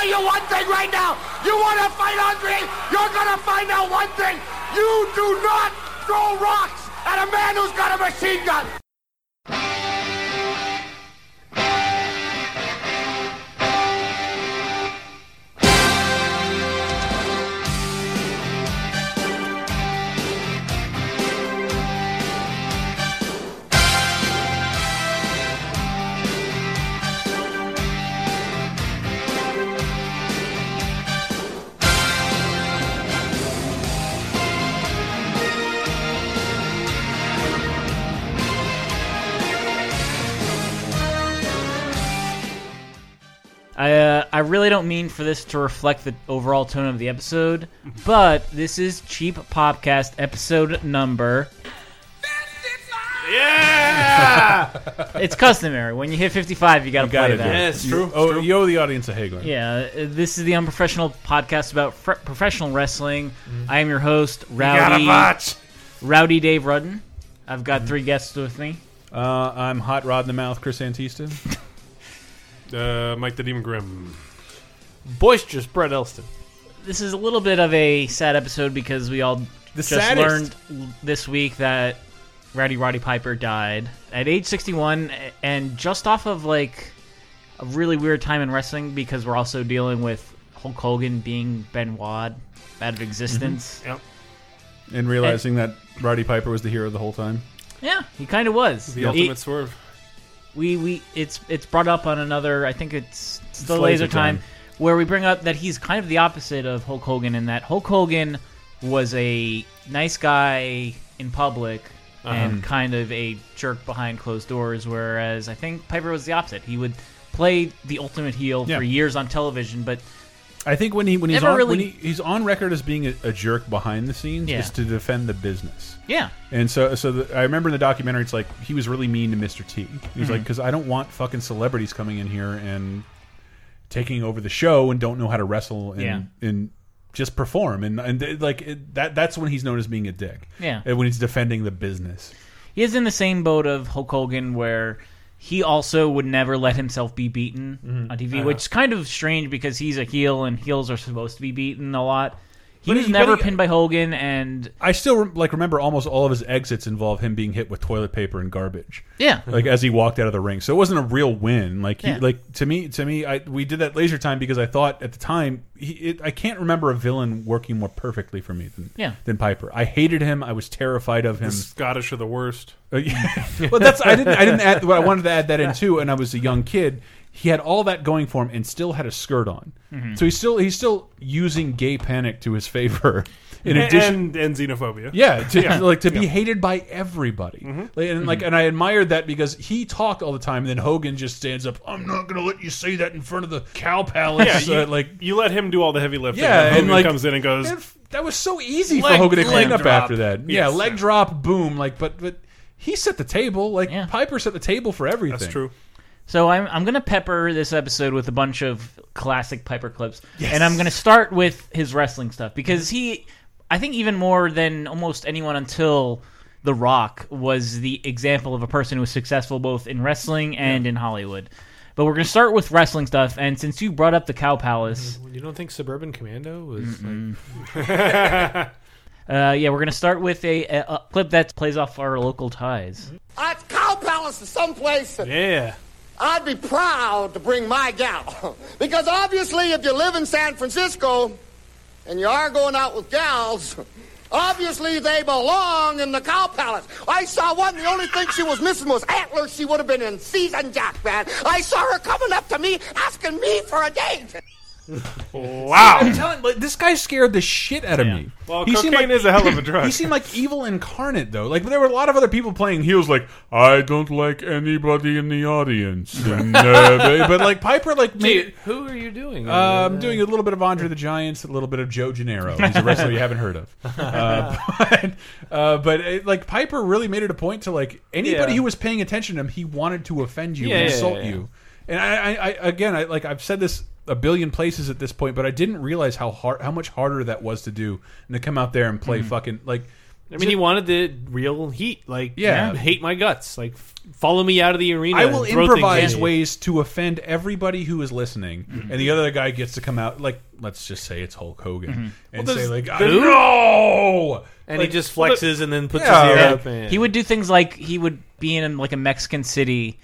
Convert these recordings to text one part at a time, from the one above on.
tell you one thing right now. You want to fight Andre? You're going to find out one thing. You do not throw rocks at a man who's got a machine gun. I really don't mean for this to reflect the overall tone of the episode, but this is Cheap Popcast episode number. Yeah! It's customary when you hit 55, you got to play that. Yeah, it's true. You, oh, you owe the audience a Hagler. Yeah, uh, this is the unprofessional podcast about fr- professional wrestling. I am your host, Rowdy watch. Rowdy Dave Rudden. I've got three guests with me. Uh, I'm hot rod in the mouth, Chris Antista. Uh, Mike the Demon Grimm. Boisterous Brett Elston. This is a little bit of a sad episode because we all The just saddest. learned this week that Rowdy Roddy Piper died at age 61 and just off of like a really weird time in wrestling because we're also dealing with Hulk Hogan being Ben Benoit out of existence. Mm-hmm. Yep. and realizing that Roddy Piper was the hero the whole time. Yeah, he kind of was. The He- ultimate swerve. we we it's it's brought up on another I think it's the Laser laser time, Time. Where we bring up that he's kind of the opposite of Hulk Hogan in that Hulk Hogan was a nice guy in public and kind of a jerk behind closed doors whereas I think Piper was the opposite. He would play the ultimate heel Yeah. for years on television but I think when he when he's on really- when he, he's on record as being a, a jerk behind the scenes Yeah. is to defend the business. yeah. And so, so the, I remember in the documentary, it's like he was really mean to Mr. T. He's Mm-hmm. like, because I don't want fucking celebrities coming in here and taking over the show and don't know how to wrestle and Yeah. and just perform and and like it, that. That's when he's known as being a dick. Yeah. And when he's defending the business. He is in the same boat of Hulk Hogan, where he also would never let himself be beaten mm-hmm. on TV, which is kind of strange because he's a heel and heels are supposed to be beaten a lot. He But was he- never he- pinned by Hogan, and I still re like remember almost all of his exits involve him being hit with toilet paper and garbage. yeah, like as he walked out of the ring. So it wasn't a real win. Like he, Yeah. like to me, to me, I we did that laser time because I thought at the time he, it, I can't remember a villain working more perfectly for me than Yeah. than Piper. I hated him. I was terrified of him. The Scottish are the worst. Uh, well, that's I didn't I didn't add. Well, I wanted to add that in too. And I was a young kid. He had all that going for him and still had a skirt on. Mm-hmm. So he's still he's still using gay panic to his favor. In addition, and, and xenophobia. yeah, to, like to be hated by everybody, Mm-hmm. like, and like, and I admired that because he talked all the time, and then Hogan just stands up. I'm not going to let you say that in front of the cow palace. Yeah, you, Uh, like, you let him do all the heavy lifting. yeah, and Hogan and like comes in and goes, "Man, f- that was so easy for Hogan to clean up drop. after that. Yeah, Yes. leg drop, boom. Like, but but he set the table. Like Yeah. Piper set the table for everything. "That's true." So I'm I'm gonna pepper this episode with a bunch of classic Piper clips, and I'm gonna start with his wrestling stuff because he, I think even more than almost anyone until The Rock was the example of a person who was successful both in wrestling and in Hollywood. But we're gonna start with wrestling stuff, and since you brought up the Cow Palace, You don't think Suburban Commando was like, uh, yeah, we're gonna start with a, a, a clip that plays off our local ties. That's Cow Palace is someplace that yeah, I'd be proud to bring my gal. because obviously, if you live in San Francisco and you are going out with gals, obviously they belong in the Cow Palace. I saw one, the only thing she was missing was antlers. She would have been in season, Jack, man. I saw her coming up to me asking me for a date. wow. I'm telling like, this guy scared the shit out of Yeah. me. Well, He seemed cocaine like- is a hell of a drug. He seemed like evil incarnate, though. Like there were a lot of other people playing He was Like I don't like anybody in the audience, and, uh, they- but like Piper, like made. Who are you doing? Uh, I'm doing a little bit of Andre the Giant, a little bit of Joe Gennaro. He's a wrestler you haven't heard of. Uh, but uh, but it, like Piper really made it a point to like anybody Yeah. who was paying attention to him, he wanted to offend you Yeah, and yeah, insult yeah, yeah. you. And I, I, I again, I like I've said this a billion places at this point, but I didn't realize how hard, how much harder that was to do, and to come out there and Mm-hmm. play fucking like. I mean, he wanted the real heat. Like, Yeah. hate my guts. Like, f- follow me out of the arena. I will and throw things improvise at me. ways to offend everybody who is listening, Mm-hmm. and the other guy gets to come out like, let's just say it's Hulk Hogan, Mm-hmm. and Well, say like, there's- no, and Like, he just flexes and then puts Yeah. his ear Yeah. up. And, He would do things like he would be in like a Mexican city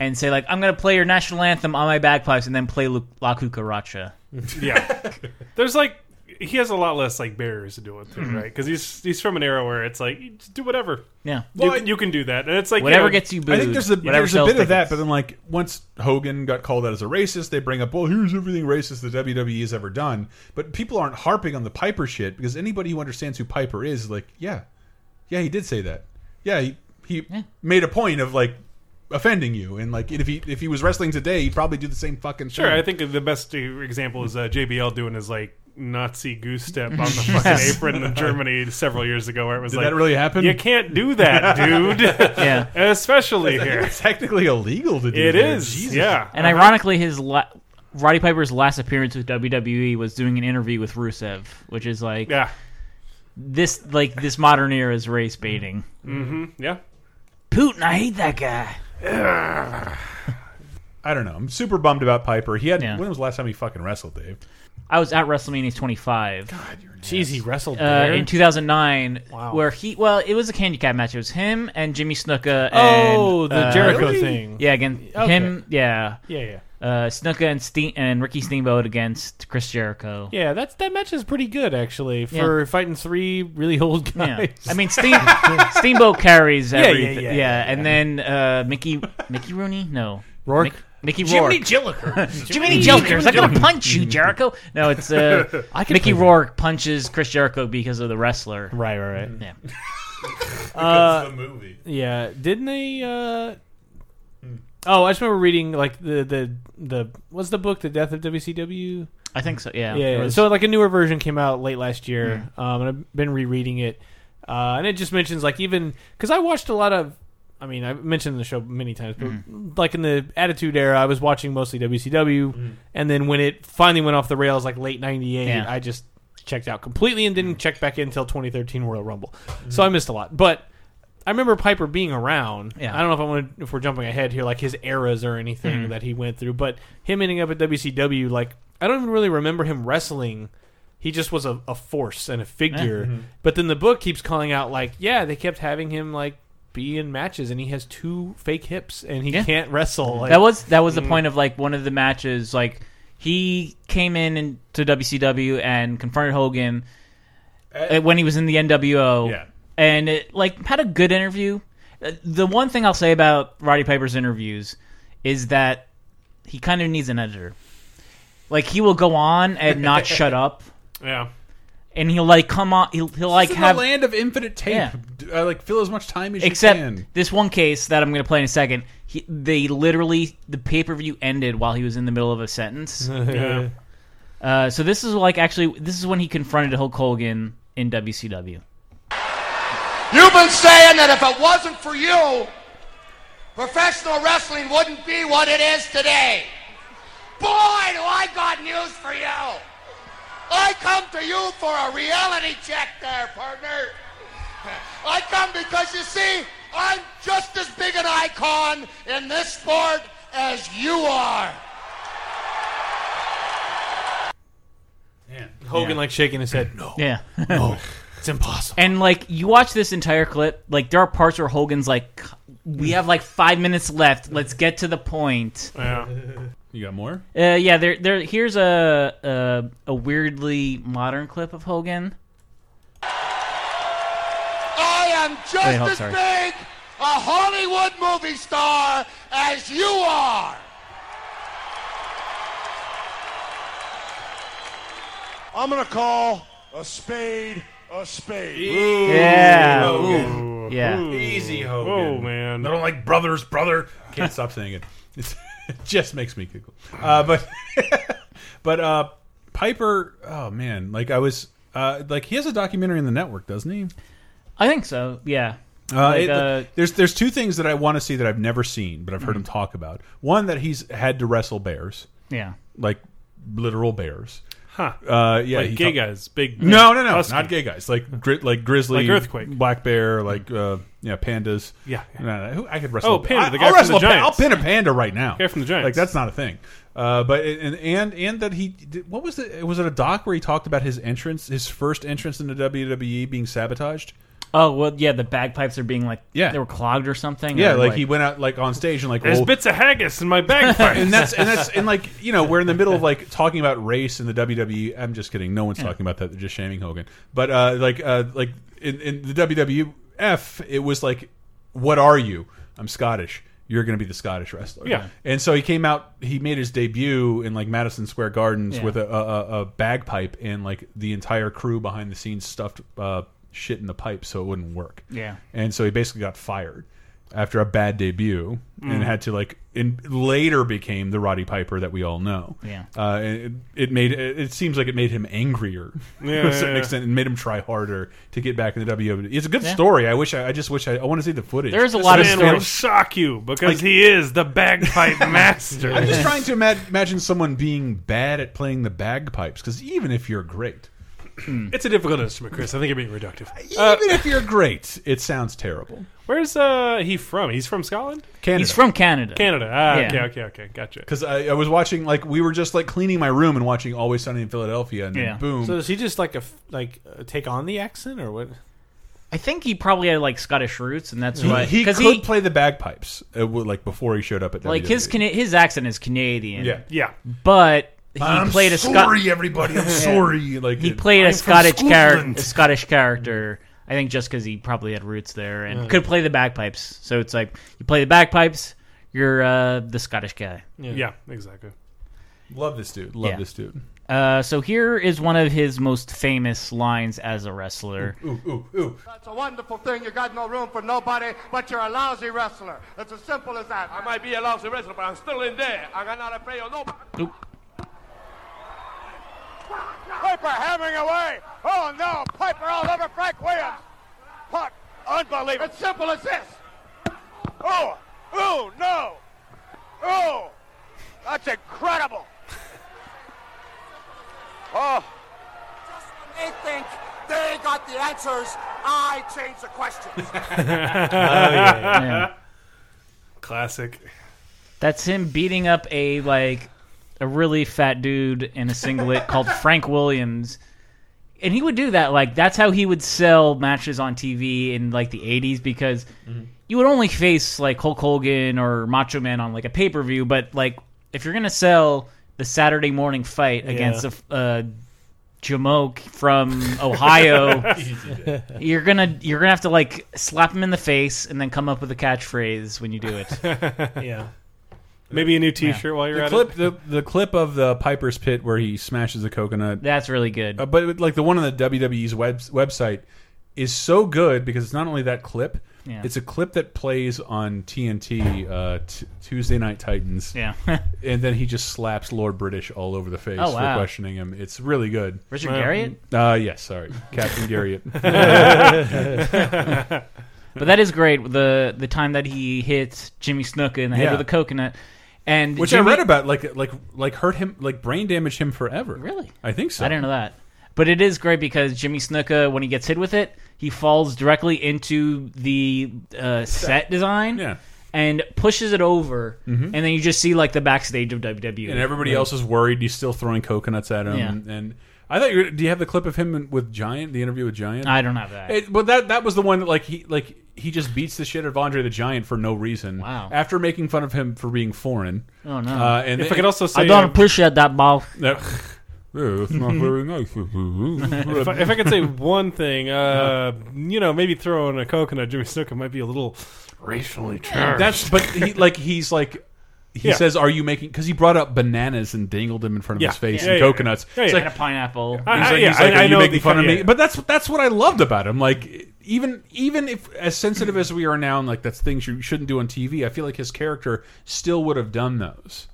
and say like I'm gonna play your national anthem on my bagpipes and then play Lu- La Cucaracha. yeah. There's like he has a lot less like barriers to deal with, too, mm-hmm. right? Because he's he's from an era where it's like just do whatever. Yeah, You, Well, can, you can do that, and it's like whatever you know, gets you booed. I think there's a whatever there's a sells bit of that, tickets. but then like once Hogan got called out as a racist, they bring up, well, here's everything racist the WWE has ever done. But people aren't harping on the Piper shit because anybody who understands who Piper is, is like, yeah, yeah, he did say that. Yeah, he he made a point of like offending you, and like if he if he was wrestling today, he'd probably do the same fucking Sure, thing. I think the best example is uh, JBL doing his like Nazi goose step on the fucking apron in Germany several years ago, where it was Did like, that really happen? You can't do that, dude. Yeah. especially I think here. it's technically illegal to do. It there. is, Jesus. yeah. And ironically, his la- Roddy Piper's last appearance with WWE was doing an interview with Rusev, which is like yeah, this like this modern era is race baiting. hmm yeah. Putin, I hate that guy. I don't know. I'm super bummed about Piper. He had Yeah. when was the last time he fucking wrestled, Dave? I was at WrestleMania 25 god you're Jeez, he wrestled uh, there. in 2009, Wow. where he well, it was a handicap match. It was him and Jimmy Snuka. oh, the uh, Jericho really? thing. Yeah, again, Okay. him. Yeah, yeah, yeah. Uh, Snuka and Ste- and Ricky Steamboat against Chris Jericho. Yeah, that's that match is pretty good actually for fighting three really old Yeah. guys. I mean, Steam, Steamboat carries Yeah, yeah, everything. yeah, yeah, and then uh, Mickey Mickey Rooney, no, Rourke? Mick- Mickey Rourke. Jilliker. Jiminy Jokers, I'm gonna punch you, Jericho. No, it's uh, I can Mickey play Rourke punches Chris Jericho because of the wrestler. Right, right, right. Yeah. Uh, the movie. yeah, didn't they? Uh... Oh, I just remember reading like the the the what's the book, The Death of WCW. I think so. Yeah. Yeah, yeah. was- so like a newer version came out late last year, hmm. um, and I've been rereading it, uh, and it just mentions like even because I watched a lot of. I mean, I've mentioned the show many times, but hmm. like in the Attitude Era, I was watching mostly WCW, hmm. and then when it finally went off the rails, like late '98, Yeah. I just checked out completely and didn't check back in until 2013 Royal Rumble. So I missed a lot, but. I remember Piper being around. Yeah. I don't know if I want if we're jumping ahead here, like his eras or anything Mhm. that he went through, but him ending up at WCW, like I don't even really remember him wrestling. He just was a, a force and a figure. Mm-hmm. But then the book keeps calling out like, yeah, they kept having him like be in matches, and he has two fake hips, and he Yeah. can't wrestle. Like, that was that was the Mm. point of like one of the matches. Like he came in and- to WCW and confronted Hogan uh, when he was in the NWO. Yeah. And it like had a good interview. Uh, The one thing I'll say about Roddy Piper's interviews is that he kind of needs an editor. Like he will go on and not shut up, yeah. and he'll like come on. He'll, he'll like This is have the land of infinite tape. Yeah. D- Uh, like fill as much time as except you can. this one case that I'm going to play in a second. He, they literally the pay per view ended while he was in the middle of a sentence. Yeah. Uh, so this is like actually this is when he confronted Hulk Hogan in WCW. You've been saying that if it wasn't for you, professional wrestling wouldn't be what it is today. Boy, do I got news for you. I come to you for a reality check there, partner. I come because you see, I'm just as big an icon in this sport as you are. Hogan like shaking his head. No, Yeah. no, it's impossible. And like you watch this entire clip, like there are parts where Hogan's like, "We have like five minutes left. Let's get to the point." Yeah. You got more? Uh, yeah, there, there. Here's a, a a weirdly modern clip of Hogan. I am just Wait, hold- as sorry. big a Hollywood movie star as you are. I'm gonna call a spade a spade. Yeah, Hogan. Ooh. yeah. Easy, Hogan. Oh man. I don't like brothers, brother. Can't stop saying it. It's, it just makes me giggle. Uh, but but uh, Piper, oh man, like I was uh, like he has a documentary on the network, doesn't he? I think so. Yeah. Uh, Like, it- uh, there's there's two things that I want to see that I've never seen, but I've heard him talk about. One that he's had to wrestle bears, Yeah. like literal bears. Huh. Uh, yeah, like he gay guys, big. No, no, no, husky. not gay guys. Like gri like grizzly, Like Earthquake. black bear, like uh, yeah, pandas. Yeah, yeah. No, no, who- I could wrestle. Oh, panda, I, the guy I'll from wrestle the pa- I'll pin a panda right now. Guy from the Giants. Like that's not a thing. Uh, but and and and that he did, what was it? Was it a doc where he talked about his entrance, his first entrance into WWE being sabotaged? Oh well, yeah. The bagpipes are being like Yeah. they were clogged or something. Yeah, or, like, he went out like on stage and like There's rolled- bits of haggis in my bagpipe. and that's and that's and like you know we're in the middle of like talking about race in the WWE. I'm just kidding. No one's talking about that. They're just shaming Hogan. But uh, like uh, like in, in the WWF, it was like, what are you? I'm Scottish. You're going to be the Scottish wrestler. Yeah. And so he came out. He made his debut in like Madison Square Gardens Yeah. with a, a, a- a bagpipe and like the entire crew behind the scenes stuffed uh, shit in the pipe so it wouldn't work. Yeah. And so he basically got fired after a bad debut Mm. and had to like in later became the Roddy Piper that we all know. Yeah. Uh, it, it made it, it seems like it made him angrier Yeah, to a certain yeah, extent and made him try harder to get back in the WWE. It's a good Yeah. story. I wish I, I just wish I, I want to see the footage. There's a This lot of man will shock you because he is the bagpipe master. I'm just trying to ima imagine someone being bad at playing the bagpipes because even if you're great, it's a difficult instrument, Chris. I think you're being reductive. even if you're great, it sounds terrible. Where's uh he from? He's from Scotland, Canada. He's from Canada. Canada. Ah, Yeah. okay, okay, okay, gotcha. because I, I was watching like we were just like cleaning my room and watching Always Sunny in Philadelphia, and then boom. Hmm. So does he just like a f- like uh, take on the accent or what? I think he probably had like Scottish roots, and that's why he could he play the bagpipes uh, w- like before he showed up at like his Cana- his accent is Canadian. yeah. Yeah, but he I'm played a Scot- sorry, everybody. I'm sorry. Like he played a I'm Scottish character, a Scottish character. I think just because he probably had roots there and could play the bagpipes. So it's like you play the bagpipes, you're uh, the Scottish guy. yeah, exactly. Love this dude. Love Yeah. this dude. Uh, so here is one of his most famous lines as a wrestler. Ooh, ooh, ooh. That's a wonderful thing. You got no room for nobody, but you're a lousy wrestler. It's as simple as that. I might be a lousy wrestler, but I'm still in there. I'm not afraid of nobody. Oop. Piper hammering away. Oh no, Piper all over Frank Williams. Puck, unbelievable. It's simple as this. Oh, oh no. Oh, that's incredible. Oh. Just when they think they got the answers, I change the questions. Oh, yeah. Classic. That's him beating up a like a really fat dude in a singlet called Frank Williams. And he would do that like that's how he would sell matches on TV in like the 80s because you would only face like Hulk Hogan or Macho Man on like a pay-per-view but like if you're going to sell the Saturday morning fight against a uh, Jamoke from Ohio, you're gonna you're gonna have to like slap him in the face and then come up with a catchphrase when you do it. Yeah. Maybe a new T-shirt while you're The at clip, it. the, the clip of the Piper's Pit where he smashes the coconut That's really good. Uh, but like the one on the WWE's web, website is so good because it's not only that clip, Yeah. it's a clip that plays on TNT uh, t Tuesday Night Titans, yeah. and then he just slaps Lord British all over the face Oh, for questioning him. It's really good. Richard Garriott? Uh, yes, sorry, Captain Garriott. But that is great. The the time that he hits Jimmy Snuka in the head Yeah. with a coconut, and Which Jimmy, I read about, like like like hurt him, like brain damaged him forever. Really? I think so. I didn't know that. But it is great because Jimmy Snuka, when he gets hit with it, he falls directly into the uh, set design. Yeah. And pushes it over, and then you just see like the backstage of WWE. And everybody else is worried. He's still throwing coconuts at him. Yeah. And I thought, you were, do you have the clip of him with Giant? The interview with Giant? I don't have that. It, but that that was the one that like he like he just beats the shit out of Andre the Giant for no reason. Wow. After making fun of him for being foreign. oh no! Uh, and If I could also say, I don't um, appreciate that, ball. No. Yeah, it's not very nice. if, I, if I could say one thing, uh, you know, maybe throwing a coconut at Jimmy Snuka might be a little racially charged. That's but he like he's like he Yeah. says, "Are you making?" Because he brought up bananas and dangled them in front of Yeah. his face Yeah, and yeah, coconuts. yeah. It's Yeah, And like, a pineapple. He's like, yeah, he's like, I- "Are I you know making the fun of kind- me?" But that's that's what I loved about him. Like even even if as sensitive as we are now, and like that's things you shouldn't do on TV. I feel like his character still would have done those.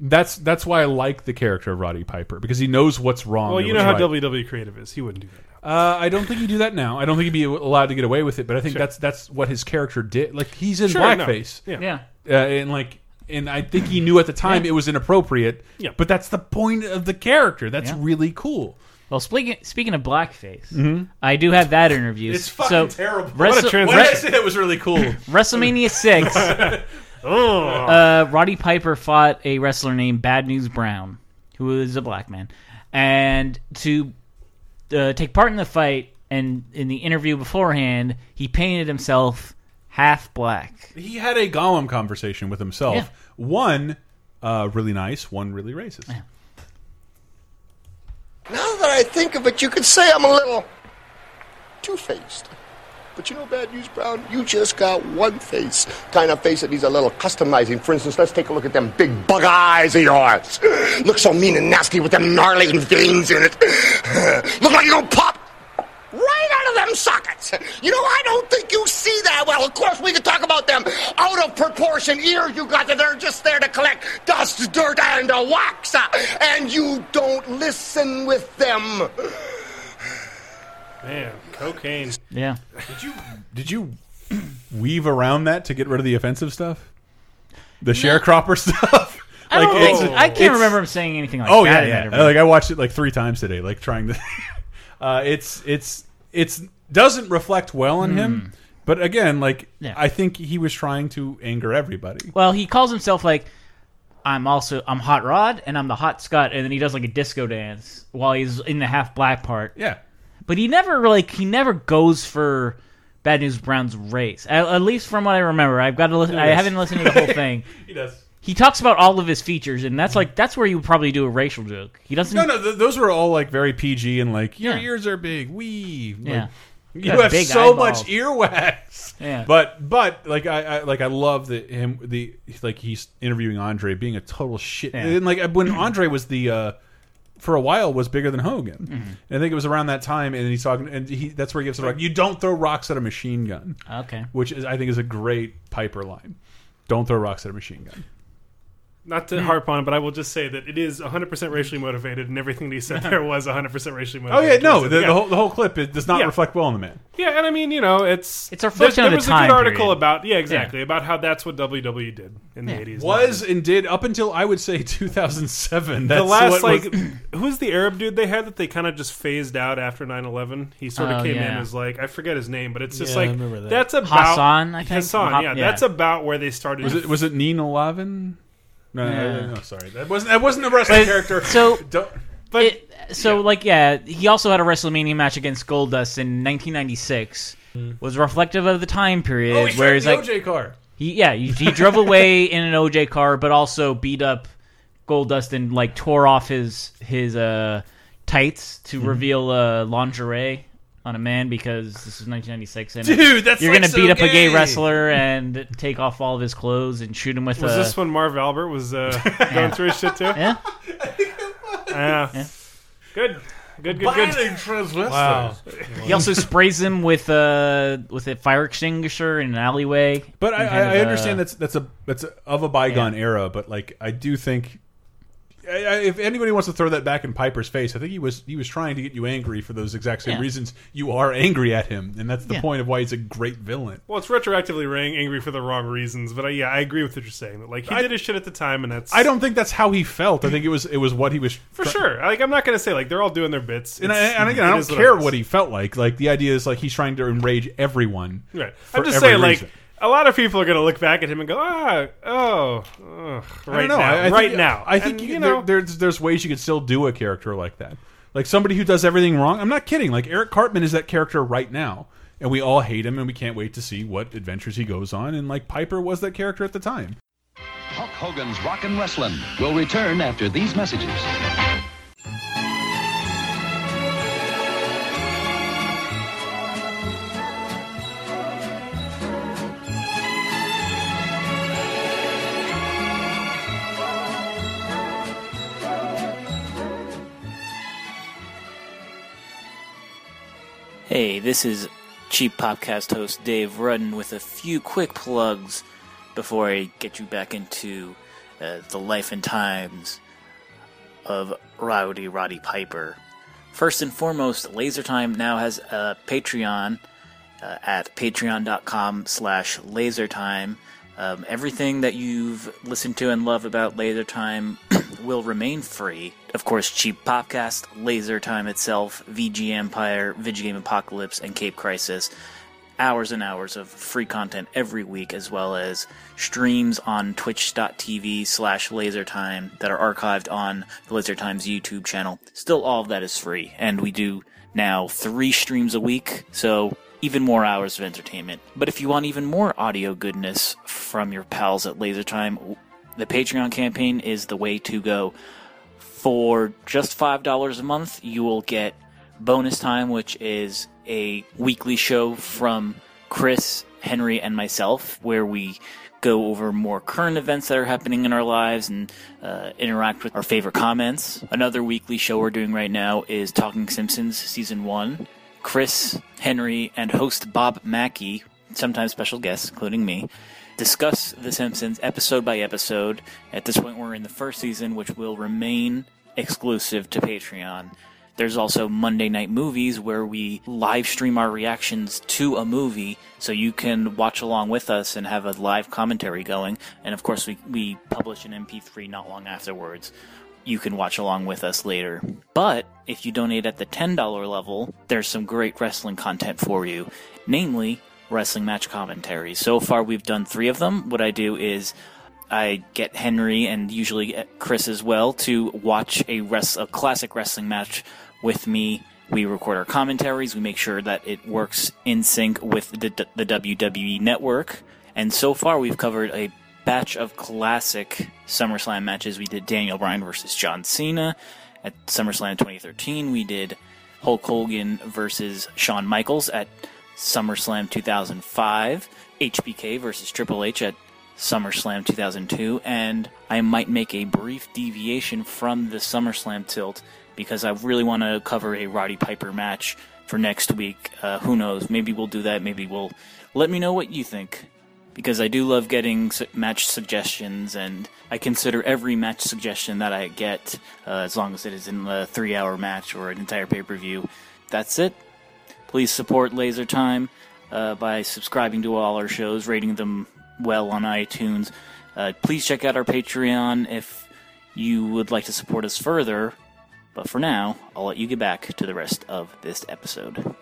That's that's why I like the character of Roddy Piper because he knows what's wrong. well, you know how right. WWE creative is. He wouldn't do that. Uh, I don't think he'd do that now. I don't think he'd be allowed to get away with it. But I think that's that's what his character did. Like he's in Sure, no. blackface, Yeah. yeah. uh, and like and I think he knew at the time it was inappropriate. Yeah. But that's the point of the character. That's Yeah. really cool. Well, speaking speaking of blackface, I do have that interview. It's fucking so, terrible. Wrestle- trans- Why did I say that was really cool? WrestleMania six. uh, Roddy Piper fought a wrestler named Bad News Brown, who is a black man, and to uh, take part in the fight and in the interview beforehand, he painted himself half black. he had a Gollum conversation with himself. Yeah. One uh, really nice, one really racist. Now that I think of it, you could say I'm a little two-faced. But you know, Bad News Brown, you just got one face. Kind of face that needs a little customizing. For instance, let's take a look at them big bug eyes of yours. Look so mean and nasty with them gnarly veins in it. Look like you're gonna pop right out of them sockets. You know, I don't think you see that well. Of course, we can talk about them out of proportion ears you got that they're just there to collect dust, dirt, and uh, wax. Uh, and you don't listen with them. Man, cocaine. Yeah, Did you did you weave around that to get rid of the offensive stuff? The sharecropper stuff? I don't think, I can't remember him saying anything like Oh that. yeah, yeah. Like I watched it like three times today, like trying to. uh, it's it's it's doesn't reflect well on him, but again, like Hmm. Yeah. I think he was trying to anger everybody. Well, he calls himself like I'm also I'm Hot Rod and I'm the Hot Scott, and then he does like a disco dance while he's in the half black part. Yeah, But he never like he never goes for Bad News Brown's race. At, at least from what I remember, I've got to listen. I Yes. haven't listened to the whole thing. he does. He talks about all of his features, and that's like that's where you would probably do a racial joke. He doesn't. No, no, th those were all like very PG and like your Yeah. ears are big. Wee. Like, Yeah. You Got have big so eyeballs. much earwax. Yeah. But but like I, I like I love that him the like he's interviewing Andre being a total shit. Yeah. And like when Andre was the uh for a while was bigger than Hogan. Mm-hmm. And I think it was around that time and he's talking and he that's where he gives it like you don't throw rocks at a machine gun. Okay. Which is I think is a great Piper line. Don't throw rocks at a machine gun. Not to hmm. harp on it, but I will just say that it is 100% racially motivated, and everything that he said there was 100% racially motivated. Oh yeah, no, the, it. the whole the whole clip it does not Yeah. reflect well on the man. Yeah, and I mean, you know, it's It's a reflection there, of there the was time a good article period. about yeah, exactly about how that's what WWE did in the 80s. Was and did up until I would say 2007. That's the last what was- like who's the Arab dude they had that they kind of just phased out after 9/11? He sort of Oh, came in yeah. as like I forget his name, but it's just Yeah, I like remember that. that's about Hassan, I think. Hassan, Ha- yeah, yeah. that's about where they started. was it was it Nina Lavin? No, no, Yeah. no, no, sorry, that wasn't that wasn't a wrestling character. so- Don't, but It, so like yeah, he also had a WrestleMania match against Goldust in 1996. Was reflective of the time period oh, he where he's like OJ car. he yeah he, he drove away in an OJ car, but also beat up Goldust and like tore off his his uh tights to Mm-hmm. reveal uh, lingerie on a man because this is 1996 and Dude, that's you're like gonna so beat up a gay gay. wrestler and take off all of his clothes and shoot him with was a this when Marv Albert was uh, going through his shit too? yeah Yeah. Yeah. Good. Good, good, good. Wow. he also sprays him with a with a fire extinguisher in an alleyway But I, And kind I, I of, uh, understand that's that's a that's a, of a bygone era. But like, I do think. I, I, if anybody wants to throw that back in Piper's face, I think he was he was trying to get you angry for those exact same Yeah. reasons you are angry at him, and that's the Yeah. point of why he's a great villain. Well, it's retroactively rang angry for the wrong reasons, but uh, yeah, I agree with what you're saying. That like he I- did his shit at the time, and that's I don't think that's how he felt. I think it was it was what he was for sure. Like I'm not gonna say like they're all doing their bits, And, I, and again, I don't is care it is. what he felt like. Like the idea is like he's trying to enrage everyone. Right. for I'm just every saying, like, reason. A lot of people are going to look back at him and go, ah, oh, ugh, right now, I, I right think, now. I think And, you you there- know, there's there's ways you could still do a character like that. Like somebody who does everything wrong. I'm not kidding. Like Eric Cartman is that character right now, and we all hate him, and we can't wait to see what adventures he goes on. And like Piper was that character at the time. Hulk Hogan's Rockin' Wrestling will return after these messages. Hey, this is Cheap Popcast host Dave Rudden with a few quick plugs before I get you back into uh, the life and times of Rowdy Roddy Piper. First and foremost, LaserTime now has a Patreon uh, at patreon.com slash lasertime. Um, everything that you've listened to and love about Laser Time will remain free. Of course, Cheap Popcast, Laser Time itself, VG Empire, Vidjagame Apocalypse, and Cape Crisis. Hours and hours of free content every week, as well as streams on twitch.tv slash lasertime that are archived on the Laser Times YouTube channel. Still, all of that is free, and we do now three streams a week, so even more hours of entertainment. But if you want even more audio goodness from your pals at Laser Time, the Patreon campaign is the way to go. For just $5 a month, you will get bonus time, which is a weekly show from Chris, Henry, and myself, where we go over more current events that are happening in our lives and uh, interact with our favorite comments. Another weekly show we're doing right now is Talking Simpsons Season 1. Chris, Henry, and host Bob Mackey, sometimes special guests, including me, discuss The Simpsons episode by episode. At this point, we're in the first season, which will remain exclusive to Patreon. There's also Monday Night Movies, where we live stream our reactions to a movie, so you can watch along with us and have a live commentary going. And of course, we, we publish an MP3 not long afterwards. You can watch along with us later. But if you donate at the $10 level, there's some great wrestling content for you, namely wrestling match commentaries. So far, we've done three of them. What I do is I get Henry and usually Chris as well to watch a res- a classic wrestling match with me. We record our commentaries. We make sure that it works in sync with the, the WWE network. And so far, we've covered a batch of classic SummerSlam matches. We did Daniel Bryan versus John Cena at SummerSlam 2013. We did Hulk Hogan versus Shawn Michaels at SummerSlam 2005. HBK versus Triple H at SummerSlam 2002, and I might make a brief deviation from the SummerSlam tilt because I really want to cover a Roddy Piper match for next week. Uh, who knows? Maybe we'll do that. Maybe we'll let me know what you think because I do love getting match suggestions, and I consider every match suggestion that I get, uh, as long as it is in a three-hour match or an entire pay-per-view. That's it. Please support Laser Time uh, by subscribing to all our shows, rating them well on iTunes. Uh, please check out our Patreon if you would like to support us further. But for now, I'll let you get back to the rest of this episode.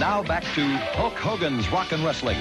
Now back to Hulk Hogan's Rock and Wrestling.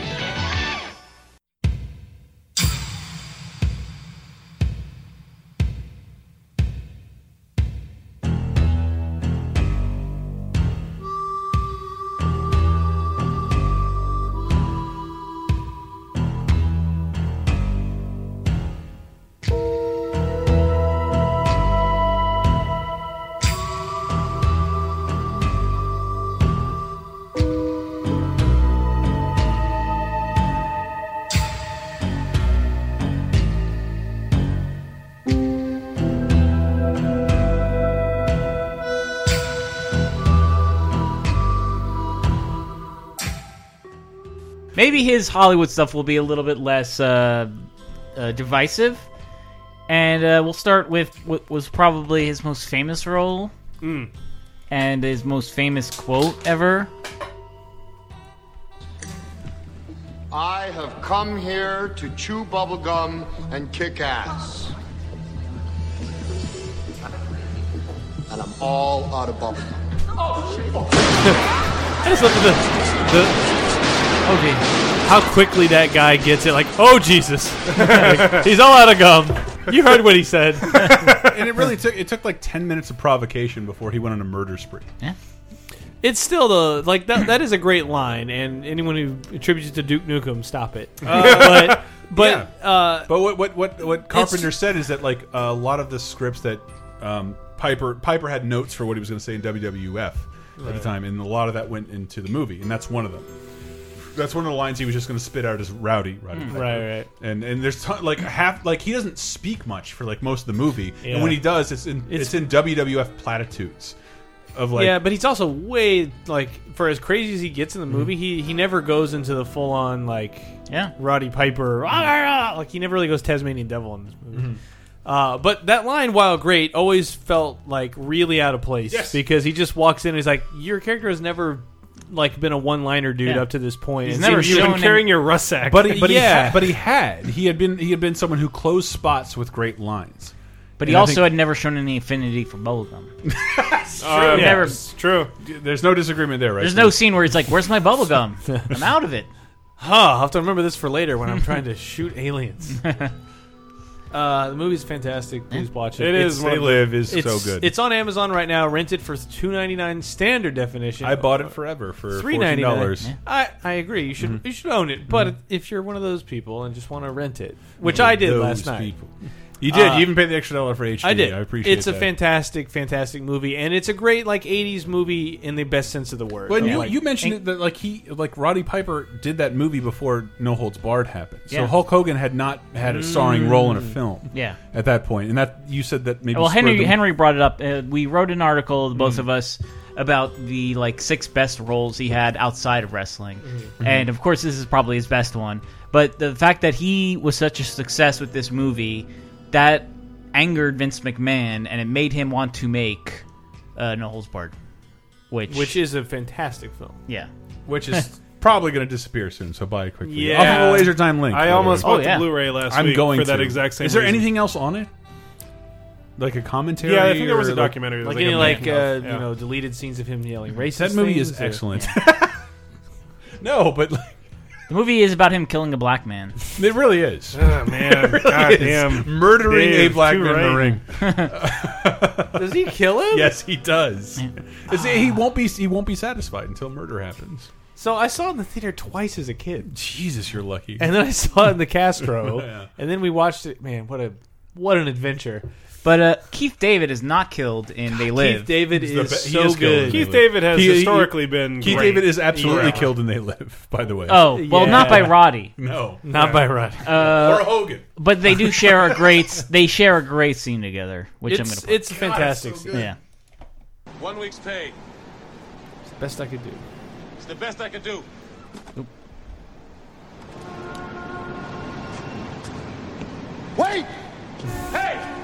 Maybe his Hollywood stuff will be a little bit less uh, uh, divisive, and uh, we'll start with what was probably his most famous role and his most famous quote ever. I have come here to chew bubblegum and kick ass. And I'm all out of bubblegum. I just love the, the okay, how quickly that guy gets it. Like, oh Jesus, Like, he's all out of gum. You heard what he said. and it really took it took like ten minutes of provocation before he went on a murder spree. Yeah. It's still the like that. That is a great line, and anyone who attributes it to Duke Nukem, stop it. but but uh, But what what what what Carpenter said is that like a lot of the scripts that um, Piper Piper had notes for what he was going to say in WWF at the time, and a lot of that went into the movie, and that's one of them. That's one of the lines he was just going to spit out as Rowdy, Rowdy hmm. Piper. right, right. And and there's ton, like half like he doesn't speak much for like most of the movie, Yeah. and when he does, it's in It's- it's, in WWF platitudes. of like yeah, but he's also way like for as crazy as he gets in the movie, mm-hmm. he he never goes into the full on like Yeah. Roddy Piper ah, ah, "Ah!" like he never really goes Tasmanian Devil in this movie. Mm-hmm. Uh, but that line, while great, always felt like really out of place Yes. because he just walks in and he's like, "Your character has never like been a one liner dude Yeah. up to this point. He's And never You've shown been him- carrying your rucksack. But he, but Yeah. he had, but he had he had been he had been someone who closed spots with great lines. But he And I also think- had never shown any affinity for bubblegum. Uh, True. Never- it's true. There's no disagreement there, right? There's no scene where he's like, "Where's my bubblegum? I'm out of it." Huh, I'll have to remember this for later when I'm trying to shoot aliens. Uh, the movie's fantastic. Please watch it. It It's- is They one of the- live is It's, so good. It's on Amazon right now. Rented for two ninety nine standard definition. I bought it forever for Three fourteen ninety nine. dollars. I I agree. You should you should own it. But if you're one of those people and just want to rent it, which I did last night, You did. Uh, you even paid the extra dollar for HD. I did. I appreciate. It. It's a that. fantastic, fantastic movie, and it's a great like '80s movie in the best sense of the word. When Of, you, like- you mentioned it that like he like Roddy Piper did that movie before No Holds Barred happened. So Yeah. Hulk Hogan had not had a starring role in a film. Yeah. At that point. point, and that you said that maybe. Well, Henry them- Henry brought it up. Uh, we wrote an article, the both of us, about the like six best roles he had outside of wrestling, and of course, this is probably his best one. But the fact that he was such a success with this movie, that angered Vince McMahon, and it made him want to make uh, No Holds Barred, which which is a fantastic film. yeah. which is probably going to disappear soon. So buy it quickly. Yeah. I'll have a laser time link. I almost Oh, bought yeah. the Blu-ray last I'm week going for that exact same. Is there reason. anything else on it? Like a commentary? Yeah, I think there was a or, like- documentary. Like any like uh, yeah. you know deleted scenes of him yelling racist. That movie is or- excellent. no, but like, The movie is about him killing a black man. it really is. Oh, man, It God is. damn. murdering Dave, a black too man in the ring. Does he kill him? Yes, he does. It's- he won't be he won't be satisfied until murder happens. So I saw it in the theater twice as a kid, Jesus, you're lucky. and then I saw it in the Castro, Yeah. and then we watched it. Man, what a what an adventure! But uh, Keith David is not killed in They Live. Keith David He's the is be- he so is killed good. Keith They David has He- he- historically been. Keith great. David is absolutely Yeah. killed and they live. By the way. Oh well, not by Roddy, no, Not by Rod. or Hogan. but they do share a great. They share a great scene together, which I'm gonna. Play. it's fantastic. so good. yeah. One week's pay. It's the best I could do. It's the best I could do. Wait! Hey!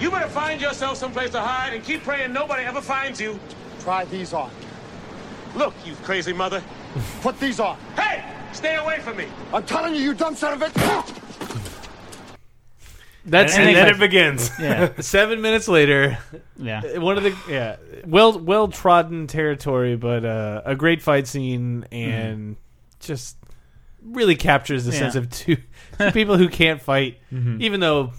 You better find yourself someplace to hide and keep praying nobody ever finds you. Try these on. Look, you crazy mother. Put these on. Hey! Stay away from me. I'm telling you, you dumb son of a... That's And, And then it begins. Yeah, seven minutes later. yeah. One of the yeah, well well trodden territory, but uh, a great fight scene and just really captures the Yeah. sense of two, two people who can't fight, even though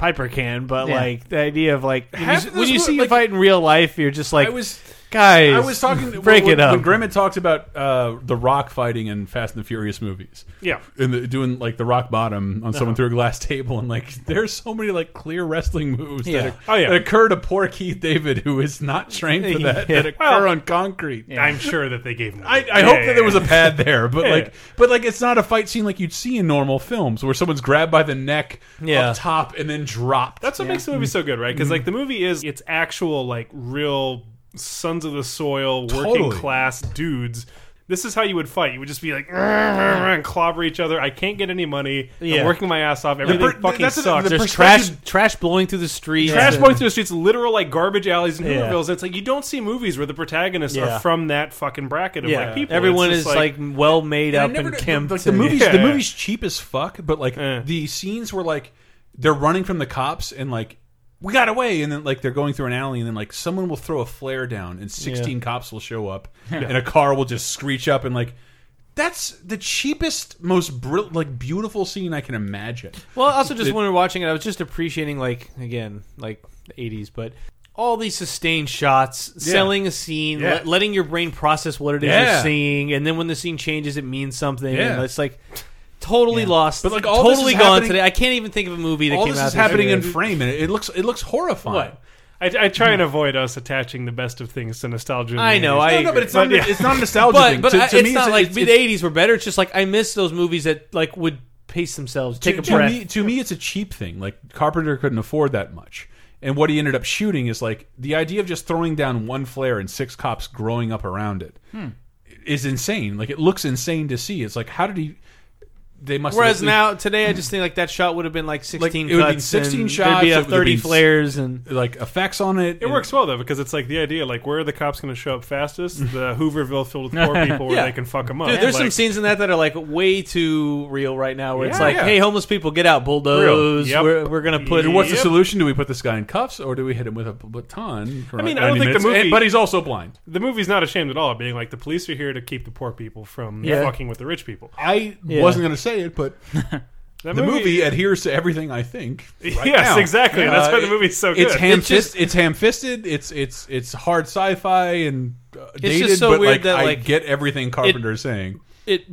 Piper can. But Yeah. like the idea of like when Half you, of when this you mo- see like- a fight in real life, you're just like, I was guys, I was talking break when, it up. when Grimm had talked about uh, the Rock fighting in Fast and the Furious movies. Yeah. and the, doing like the rock bottom on someone through a glass table, and like there's so many like clear wrestling moves Yeah. that, Oh, yeah. that occur to poor Keith David, who is not trained for that, Yeah. that occur Well, on concrete. I'm sure that they gave him. I, I hope that there was a pad there, but Yeah. like, but like, it's not a fight scene like you'd see in normal films where someone's grabbed by the neck Yeah. up top and then dropped. That's what makes the movie so good, right? Because Mm-hmm. like the movie is it's actual like real sons of the soil, working Totally. class dudes. This is how you would fight. You would just be like and clobber each other. I can't get any money. Yeah. I'm working my ass off. Everything per- fucking that's the- sucks. the There's trash trash blowing through the streets. Trash and- going through the streets, literal like garbage alleys in Yeah. Hoovervilles. It's like you don't see movies where the protagonists Yeah. are from that fucking bracket of Yeah, like people. everyone is just like, well made And up never and did- kempt. Like the and- movies, Yeah, the movie's cheap as fuck, but like Eh. the scenes were like they're running from the cops and like we got away, and then like they're going through an alley, and then like someone will throw a flare down, and sixteen cops will show up, and a car will just screech up, and like that's the cheapest, most br like beautiful scene I can imagine. Well, also just It- when we were watching it, I was just appreciating, like again, like the '80s, but all these sustained shots, selling a scene, Yeah. let- letting your brain process what it is Yeah. you're seeing, and then when the scene changes, it means something. Yeah. And it's like totally lost, But, like, all this totally is gone happening- today. I can't even think of a movie that All came this out is happening year. in frame, and it, it looks it looks horrifying. What? I, I try and avoid us attaching the best of things to nostalgia. in the I know, 80s. I No, no, but agree. it's not. But, yeah. It's not a nostalgia but thing. but to, I- to it's me, not it's, like it's, the '80s were better. It's just like I miss those movies that like would pace themselves, take to, a to breath. me, to me, it's a cheap thing. Like Carpenter couldn't afford that much, And what he ended up shooting is like the idea of just throwing down one flare and six cops growing up around it hmm. is insane. Like it looks insane to see. It's like how did he? They must. Whereas have, now today, I just think like that shot would have been like sixteen it would be cuts, 16 and shots, There'd be a would have thirty been- flares, and like effects on it. It works well though because it's like the idea like where are the cops going to show up fastest? The Hooverville filled with poor people where Yeah. they can fuck them up. Dude, there's some Like, scenes in that that are like way too real right now. Where it's Yeah, like, yeah. hey, homeless people, get out, bulldoze. Yep. We're, we're gonna put. Yep. What's the Yep. solution? Do we put this guy in cuffs or do we hit him with a baton? for I mean, I don't think the minutes? movie- And- but he's also blind. the movie's not ashamed at all of being like the police are here to keep the poor people from Yeah. fucking with the rich people. I Yeah. wasn't going to say it, but the movie, adheres to everything I think. right yes, now. exactly. That's Uh, why the movie's so good. It's ham It's just- it's ham fisted. It's it's it's hard sci-fi and uh, just dated, so but weird like that, I like, get everything Carpenter's saying. it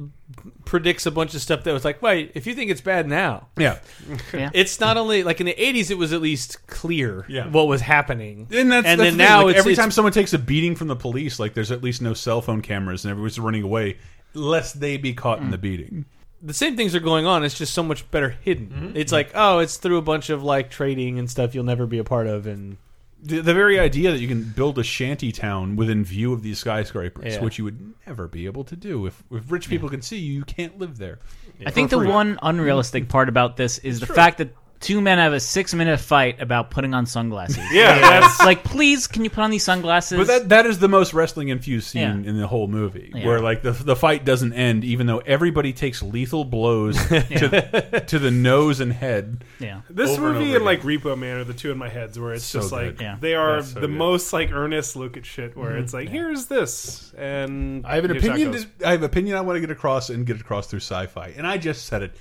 predicts a bunch of stuff that was like, wait, if you think it's bad now, Yeah, it's not only like in the '80s, it was at least clear Yeah. what was happening, and that's and that's then the thing, now like, it's every it's- time someone takes a beating from the police, like there's at least no cell phone cameras and everyone's running away, lest they be caught Mm. in the beating. The same things are going on. It's just so much better hidden. Mm-hmm. It's like, oh, it's through a bunch of like trading and stuff you'll never be a part of, and The, the very idea that you can build a shanty town within view of these skyscrapers, Yeah. which you would never be able to do if if rich people can see you, you can't live there. I think the one unrealistic part about this is the fact that two men have a six minute fight about putting on sunglasses. yeah, that's like, please, can you put on these sunglasses? But that that is the most wrestling infused scene Yeah. in the whole movie, Yeah. where like the the fight doesn't end, even though everybody takes lethal blows to to the nose and head. yeah. This Over and movie over and like Repo Man are the two in my heads where it's So just good. like Yeah. they are That's so the good. most like earnest look at shit where mm-hmm. it's like here's this and I have an here's how it opinion. goes. To, I have an opinion I want to get across and get it across through sci-fi, and I just said it.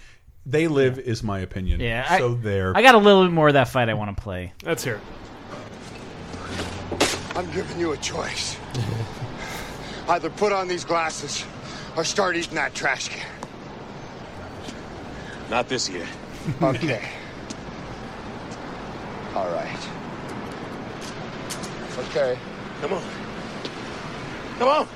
They live is my opinion. Yeah, I- So there. I got a little bit more of that fight I want to play. Let's hear it. I'm giving you a choice. Either put on these glasses or start eating that trash can. Not this year. Okay. All right. Okay. Come on. Come on.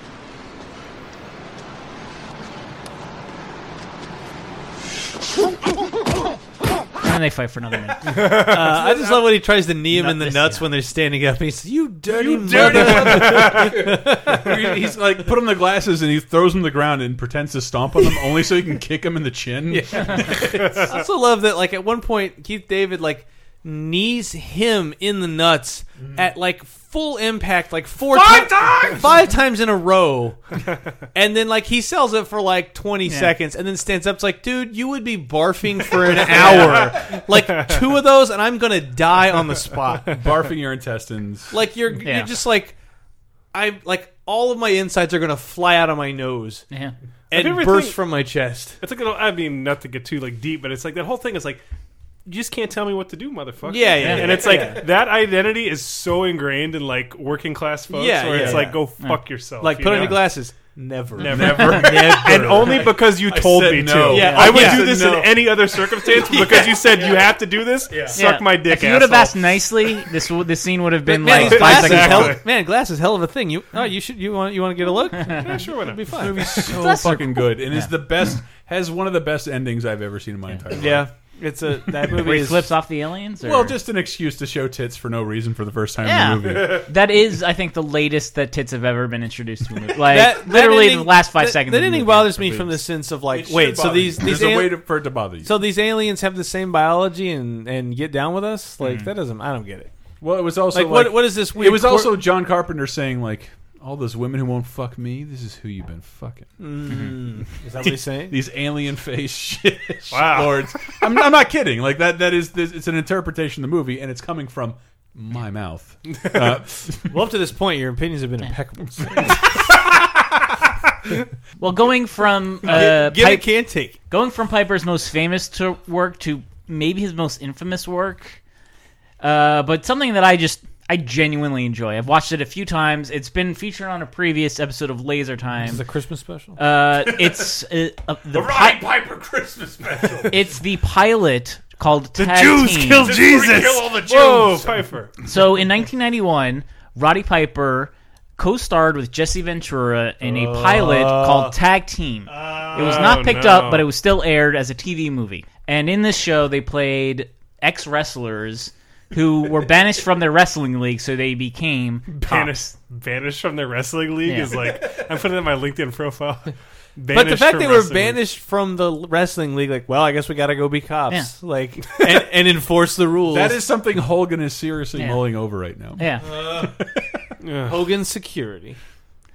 And then they fight for another minute. Uh, I just love when he tries to knee him Not in the this nuts year. when they're standing up. And he says, "You dirty, dirty mother." He's like put on the glasses and he throws them to the ground and pretends to stomp on them only so he can kick him in the chin. I also love that. Like at one point, Keith David like knees him in the nuts mm. at like full impact, like four Five ti- times! five times in a row, and then like he sells it for like twenty seconds, and then stands up. It's like, dude, you would be barfing for an hour, like two of those, and I'm gonna die on the spot. Barfing your intestines. Like you're Yeah. you're just like. I'm like all of my insides are gonna fly out of my nose Yeah. and favorite burst thing- from my chest. It's like I mean not to get too like deep, but it's like that whole thing is like you just can't tell me what to do, motherfucker. Yeah, yeah, And it's like yeah. that identity is so ingrained in like working class folks Yeah, where yeah, it's yeah. like go fuck yourself. Like you put on know? your glasses. Never. Never. Never. and only because you told said me no. to. Yeah, I would yeah. do this No. in any other circumstance, but because you said you have to do this. Suck Yeah. my dick. If you would have asshole. asked nicely, this w- this scene would have been man, like these five glasses, seconds hell, long. Exactly. man, glass is hell of a thing. You, oh, you should, you want, you want to get a look? Yeah, sure, why not? Be fine. so Glasses are fucking good and is the best has one of the best endings I've ever seen in my entire life. Yeah, it's a that movie Where he is flips off the aliens? Or? Well, just an excuse to show tits for no reason for the first time Yeah. in the movie. that is, I think, the latest that tits have ever been introduced to a movie. Like that, that literally ending- the last five that, seconds. That of the ending movie. bothers me from the sense of like, It wait, so bother these you. these there's a al- way to, for it to bother you. so these aliens have the same biology and and get down with us? Like hmm. that doesn't. I don't get it. well, it was also Like, what what is this weird? it was cor- also John Carpenter saying like, all those women who won't fuck me, this is who you've been fucking. is that what he's saying? These alien face shit Wow. lords. I'm, I'm not kidding. Like that. That is. This, it's an interpretation of the movie, and it's coming from my mouth. Uh, well, up to this point, your opinions have been impeccable. Well, going from uh, Give Pipe- it, can't take. going from Piper's most famous to work to maybe his most infamous work, uh, but something that I just I genuinely enjoy. I've watched it a few times. It's been featured on a previous episode of Laser Time. Is a Christmas special? Uh, it's uh, uh, the pi- Piper Christmas special. it's the pilot called The Tag Jews Team. killed Jesus. kill all the Jews. Whoa, Pfeiffer. So in 1991, Roddy Piper co-starred with Jesse Ventura in a pilot called Tag Team. it was not Oh, picked no. up, but it was still aired as a TV movie. And in this show, they played ex wrestlers who were banished from their wrestling league, so they became Banished, banished from their wrestling league Yeah. is like I'm putting it in my LinkedIn profile. But the Banished fact from they were wrestling league. banished from the wrestling league, like, well, I guess we got to go be cops, Yeah. like, and, and enforce the rules. That is something Hogan is seriously Yeah. mulling over right now. Yeah. Uh, Hogan security.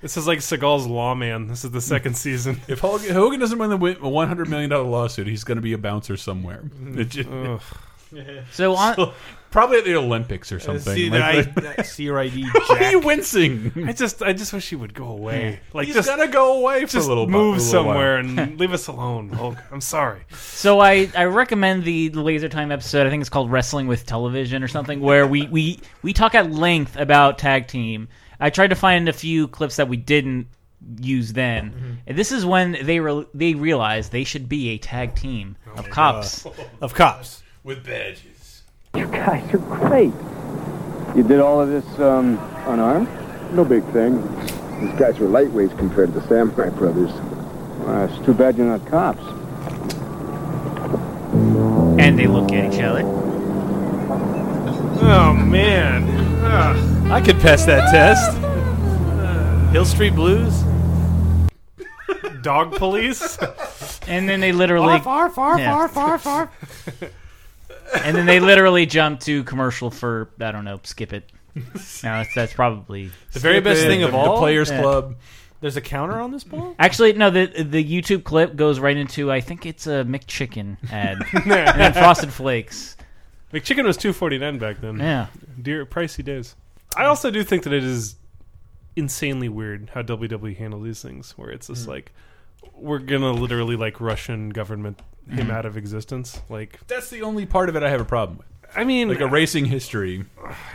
This is like Seagal's Lawman. This is the second season. If Hogan, Hogan doesn't win the win- one hundred million dollar lawsuit, he's going to be a bouncer somewhere. Mm. It ju- Ugh. So on, probably at the Olympics or uh, something. See, Like, I, see your ID, why are you wincing? I just, I just wish he would go away. Like, He's just, got to go away for just a little. bu- move a little somewhere while. and leave us alone. Hulk. I'm sorry. so I, I recommend the Laser Time episode. I think it's called Wrestling with Television or something, where we, we, we talk at length about tag team. I tried to find a few clips that we didn't use then. Mm-hmm. And this is when they re- they realized they should be a tag team oh of cops. of cops. With badges. You guys are great. You did all of this um, unarmed? No big thing. These guys were lightweights compared to the Samurai Brothers. Well, it's too bad you're not cops. And they look at each other. Oh man. Ugh. I could pass that test. Hill Street Blues. Dog police. And then they literally far, far, Yeah. far, far. and then they literally jump to commercial for I don't know, skip it. No, that's, that's probably The very best thing the, of all. the Players Yeah. Club. There's a counter on this ball. actually no. The the YouTube clip goes right into I think it's a McChicken ad and then Frosted Flakes. McChicken was two forty nine back then. Yeah, Dear pricey days. I also do think that it is insanely weird how WWE handle these things, where it's just hmm. like we're gonna literally like Russian government him mm-hmm. out of existence. Like, That's the only part of it I have a problem with. I mean, Like uh, erasing history.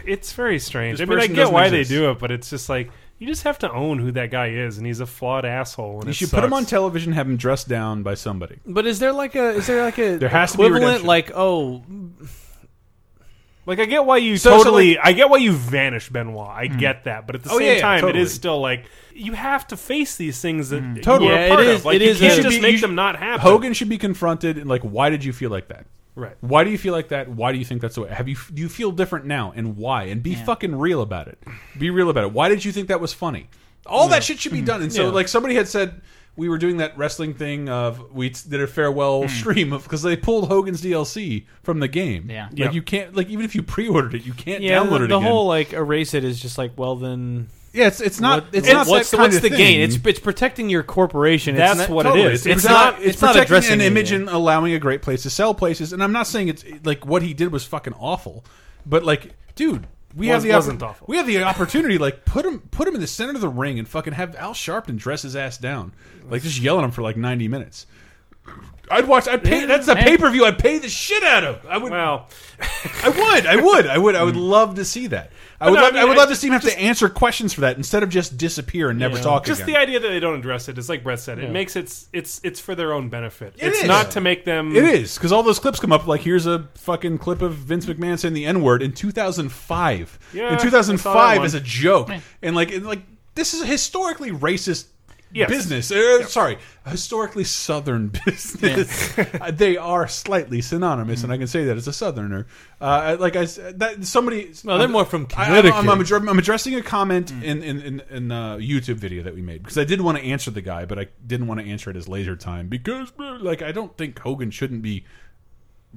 it's very strange. This I mean, I person get doesn't why exist. they do it, but it's just like you just have to own who that guy is, and he's a flawed asshole. And You it should put him on sucks. television, have him dressed down by somebody. But is there like a is there like a There has to be equivalent redemption. like oh Like, I get why you So- so, totally, I get why you vanished Benoit. I hmm. get that, but at the Oh, same yeah, yeah, time, totally. it is still like you have to face these things that hmm. Totally. you're Yeah, part it is- of. Like, it you is can't a- just You make should- them not happen. Hogan should be confronted and like, why did you feel like that? right? Why do you feel like that? Why do you think that's the way? Have you do you feel different now, and why? And be fucking real about it. Be real about it. Why did you think that was funny? All that shit should be hmm. done. And so, Yeah. like somebody had said, we were doing that wrestling thing of we did a farewell hmm. stream of because they pulled Hogan's DLC from the game. Yeah. like Yeah. you can't like even if you pre-ordered it, you can't yeah download the, it the again. whole like erase it is just like well then yeah, it's it's not what- it's not what's that the, kind what's of the gain? It's it's protecting your corporation. That's it's not, what Totally. it is. It's, It's not. not- It's, it's not protecting addressing an image yeah. and allowing a great place to sell places. And I'm not saying it's like what he did was fucking awful, but like, dude, we Was- have the wasn't awful. we have the opportunity. Like, put him put him in the center of the ring and fucking have Al Sharpton dress his ass down, like just yell at him for like 90 minutes. I'd watch. I'd pay. That's a pay per view. I'd pay the shit out of. I would. Well, I would. I would. I would. I would hmm. love to see that. I would. no, love, I, mean, would I love to just- see him have to answer questions for that instead of just disappear and never talk just again. the idea that they don't address it is like Brett said. It makes it it's it's for their own benefit. It it's is. not to make them. It is because all those clips come up. Like here's a fucking clip of Vince McMahon saying the N word in 2005. Yeah, in I saw that 2005 one. as a joke, and like and like this is a historically racist. Yes. Business, uh, sorry, historically Southern business. Uh, they are slightly synonymous, and I can say that as a Southerner. Uh, like I said, that somebody. No, they're more from I, I'm, I'm, I'm, Connecticut. I'm addressing a comment in in in, in a YouTube video that we made because I did want to answer the guy, but I didn't want to answer it as laser time because like I don't think Hogan shouldn't be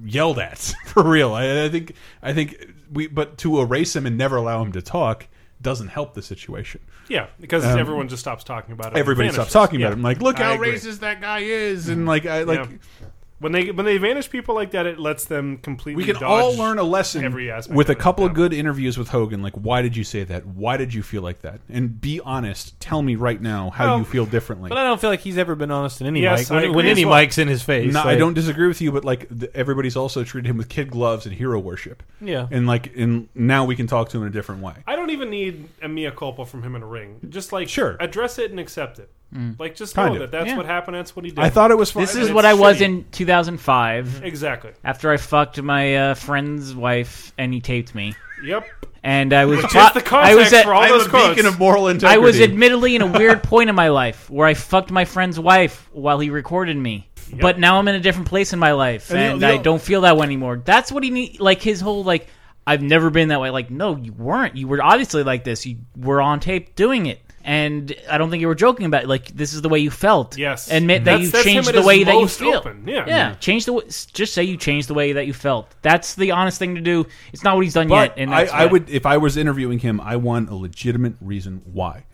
yelled at for real. I, I think I think we but to erase him and never allow him to talk doesn't help the situation. Yeah, because Um, everyone just stops talking about it. Everybody stops talking Yeah. about him. Like, look I how agree. racist that guy is, and like I like. Yeah. When they when they vanish people like that, it lets them completely. We can dodge all learn a lesson every aspect with a of it. couple of good interviews with Hogan. Like, why did you say that? Why did you feel like that? And be honest. Tell me right now how Well, you feel differently. But I don't feel like he's ever been honest in any Yes, mic. When, when any well. mic's in his face, No, I don't disagree with you, but like th everybody's also treated him with kid gloves and hero worship. Yeah. and like, and now we can talk to him in a different way. I don't even need a mea culpa from him in a ring. Just like Sure. address it and accept it. Like just Kind know of. that that's Yeah. what happened. That's what he did. I thought it was. Funny. This is it's what I was in 2005 exactly. after I fucked my uh, friend's wife and he taped me. Yep. And I was Which is the context I was at, for all I'm those a quotes. beacon of moral I was admittedly in a weird point in my life where I fucked my friend's wife while he recorded me. But now I'm in a different place in my life, And and, the- the- I don't feel that way anymore. That's what he need. Like his whole like, I've never been that way. Like, no, you weren't. You were obviously like this. You were on tape doing it. And I don't think you were joking about it. Like, this is the way you felt. Yes. Admit that That's- you that's changed the way that you most feel. open. Yeah. Yeah. Change the w- just say you changed the way that you felt. That's the honest thing to do. It's not what he's done But yet. And I, I would, if I was interviewing him, I want a legitimate reason why.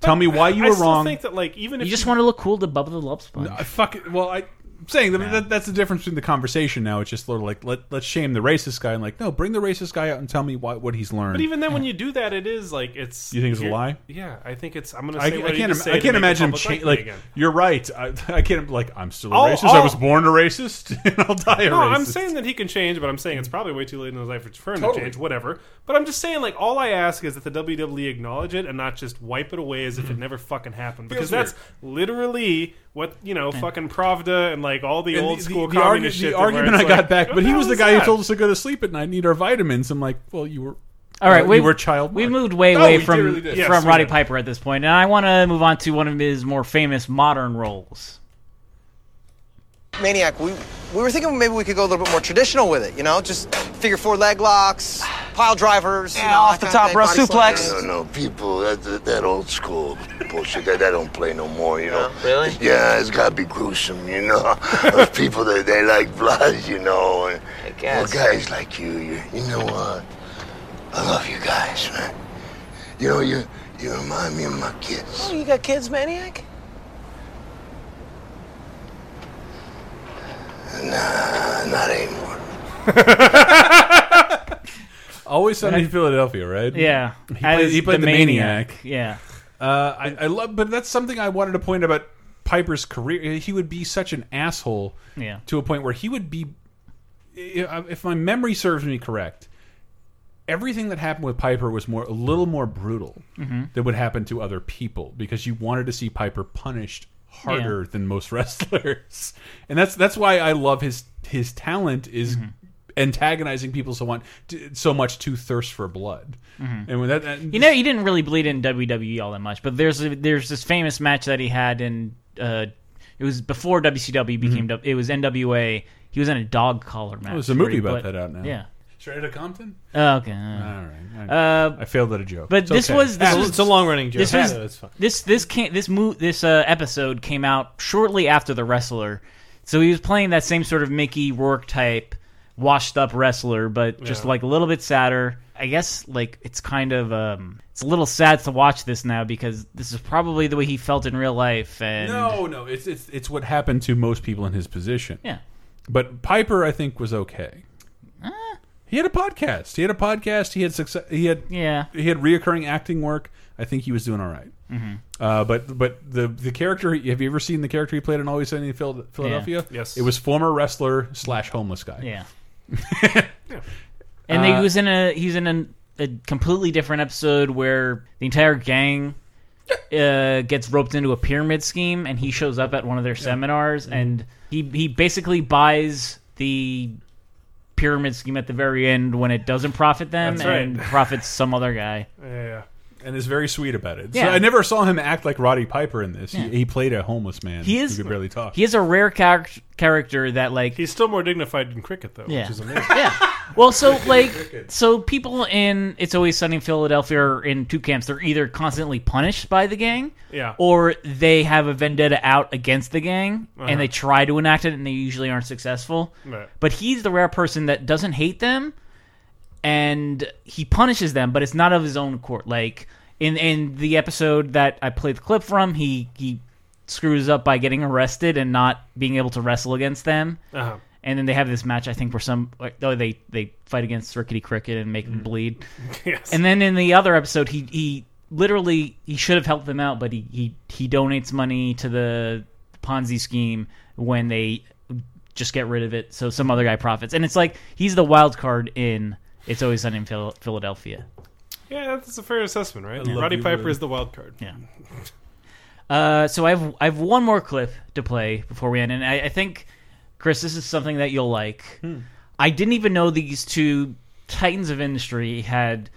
Tell me why you I were still wrong. think that like even if You just want to look cool to Bubba the Love Sponge. I fuck it. Well, I, am saying that, that that's the difference between the conversation now. It's just sort of like let let's shame the racist guy and like no, bring the racist guy out and tell me what what he's learned. But even then, when you do that, it is like it's. You think it's a lie? Yeah, I think it's. I'm gonna I, say. I what he can't. say I can't imagine him cha- like again. You're right. I, I can't. Like I'm still a I'll- racist. I I'll- was born a racist, and I'll die a racist. No, racist. I'm saying that he can change, but I'm saying it's probably way too late in his life for him Totally. to change. Whatever. But I'm just saying, like, all I ask is that the WWE acknowledge it and not just wipe it away as if it mm-hmm. never fucking happened. Because Feels that's literally what you know, fucking Pravda and like all the And old the, school the, the, argu- communist the shit. that where argument it's I got back, but he was the is guy who told us to go to sleep at night, need our vitamins. I'm like, well, you were. All right, uh, we were child. We moved way No, away we from really did. Yes, from we Roddy. Piper at this point, and I want to move on to one of his more famous modern roles. Maniac, we we were thinking maybe we could go a little bit more traditional with it, you know, just figure four leg locks, pile drivers, you know, off the top of row thing, body suplex. No, no, people, that, that, that old school bullshit, that, that don't play no more, you know? really? Yeah, it's gotta be gruesome, you know? Those people, that they like blood, you know? And, I guess. Well, guys like you, you, you know what? I love you guys, man. You know, you, you remind me of my kids. Oh, you got kids, Maniac? Nah, not anymore. Always Sunny in Philadelphia, right? Yeah, He played, he played the, maniac. Yeah, Uh, I, I love, but that's something I wanted to point about Piper's career. He would be such an asshole Yeah. to a point where he would be, if my memory serves me correct, everything that happened with Piper was more a little more brutal Mhm. than would happen to other people because you wanted to see Piper punished harder than most wrestlers, and that's that's why I love his his talent is. Mm-hmm. Antagonizing people so want so much to thirst for blood, Mhm. and when that, that you know, he didn't really bleed in WWE all that much, but there's a, there's this famous match that he had in uh, it was before WCW became Mhm. It was NWA. He was in a dog collar match. Oh, there's a movie about that out now. Yeah. Straight Outta Compton? Oh, okay. All right. Uh, I failed at a joke. But It's this okay. was this Ah, was it's a long-running joke. This was Yeah, it's fine. this this came this mo- this uh, episode came out shortly after the wrestler, so he was playing that same sort of Mickey Rourke type, washed up wrestler, but just Yeah. like a little bit sadder. I guess like it's kind of um it's a little sad to watch this now because this is probably the way he felt in real life and No, no, it's it's it's what happened to most people in his position. Yeah. but Piper, I think, was okay. He had a podcast. He had a podcast. He had success. He had yeah. He had reoccurring acting work. I think he was doing all right. Mhm. Uh, but but the the character. Have you ever seen the character he played in Always Sunny in Phil- Philadelphia? Yes. It was former wrestler slash homeless guy. Yeah. And he Uh, was in a he's in a, a completely different episode where the entire gang uh, gets roped into a pyramid scheme, and he shows up at one of their seminars, Mm-hmm. and he he basically buys the pyramid scheme at the very end when it doesn't profit them That's right. and profits some other guy. Yeah. And is very sweet about it. Yeah. So I never saw him act like Roddy Piper in this. Yeah. He, he played a homeless man. He is who could barely talk. He is a rare charac- character that like He's still more dignified than cricket, though, Yeah. which is amazing. yeah. Well, so like, so people in It's Always Sunny in Philadelphia are in two camps. They're either constantly punished by the gang, Yeah. or they have a vendetta out against the gang, Uh-huh. and they try to enact it, and they usually aren't successful. Right. But he's the rare person that doesn't hate them, and he punishes them, but it's not of his own accord. Like in in the episode that I played the clip from, he he screws up by getting arrested and not being able to wrestle against them. Uh-huh. And then they have this match, I think, where some like, oh they they fight against Rickety Cricket and make him bleed. Yes. And then in the other episode, he he literally he should have helped them out, but he he he donates money to the Ponzi scheme when they just get rid of it, so some other guy profits. And it's like he's the wild card in It's Always Sunny in Phil- Philadelphia. Yeah, that's a fair assessment, right? I Roddy you, Piper Willie. is the wild card. Yeah. Uh, so I have I have one more clip to play before we end, and I, I think Chris, this is something that you'll like. I didn't even know these two titans of industry had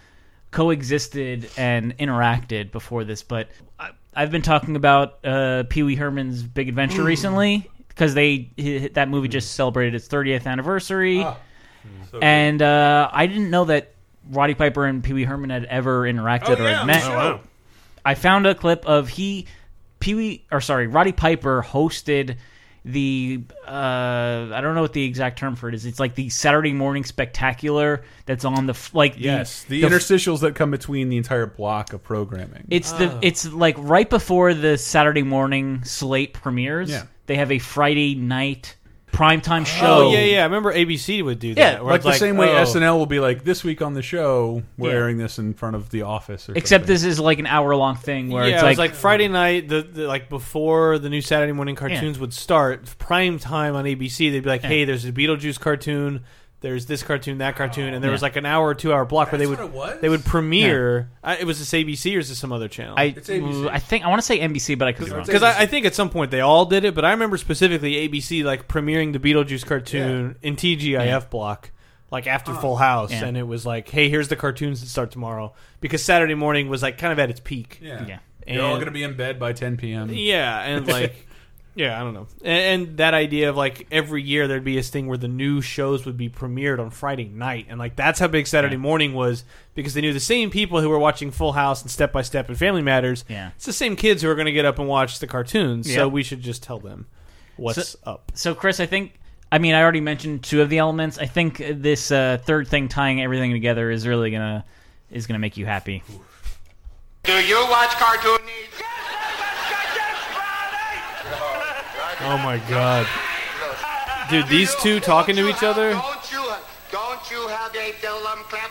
coexisted and interacted before this, but I, I've been talking about uh, Pee Wee Herman's Big Adventure recently because they that movie just celebrated its 30th anniversary, Ah. So and uh, I didn't know that Roddy Piper and Pee Wee Herman had ever interacted Oh, or yeah, had met. the show. I found a clip of he Pee Wee or sorry Roddy Piper hosted the uh I don't know what the exact term for it is. It's like the Saturday morning spectacular that's on the like the- Yes, the, the f- interstitials that come between the entire block of programming. It's the it's like right before the Saturday morning slate premieres. Yeah. They have a Friday night primetime oh, show. Oh yeah, yeah. I remember ABC would do that. Yeah, where like it's the same way oh, SNL will be like this week on the show we're Yeah. airing this in front of the office. Or Except something. this is like an hour long thing where yeah, it's it like, was like Friday night, the, the like before the new Saturday morning cartoons would start, prime time on ABC. They'd be like, "Hey, there's a Beetlejuice cartoon, there's this cartoon, that cartoon," and there was like an hour or two hour block where they That's would what it was? they would premiere. Uh, it was this ABC or is this some other channel? I It's ABC. I think I want to say NBC, but I could be wrong. because I, I think at some point they all did it, but I remember specifically ABC like premiering the Beetlejuice cartoon in TGIF block, like after Full House, Yeah. and it was like, "Hey, here's the cartoons that start tomorrow," because Saturday morning was like kind of at its peak. yeah, Yeah. you're all And- gonna be in bed by 10 p.m. Yeah, and like, yeah, I don't know, and, and that idea of like every year there'd be this thing where the new shows would be premiered on Friday night, and like that's how big Saturday morning was because they knew the same people who were watching Full House and Step by Step and Family Matters. Yeah. it's the same kids who are going to get up and watch the cartoons, Yeah. so we should just tell them what's So- up. So Chris, I think I mean I already mentioned two of the elements. I think this uh, third thing tying everything together is really gonna is gonna make you happy. Do you watch Cartoon News? Oh my god, dude, these two talking to each other. Don't you, don't you have a film clip?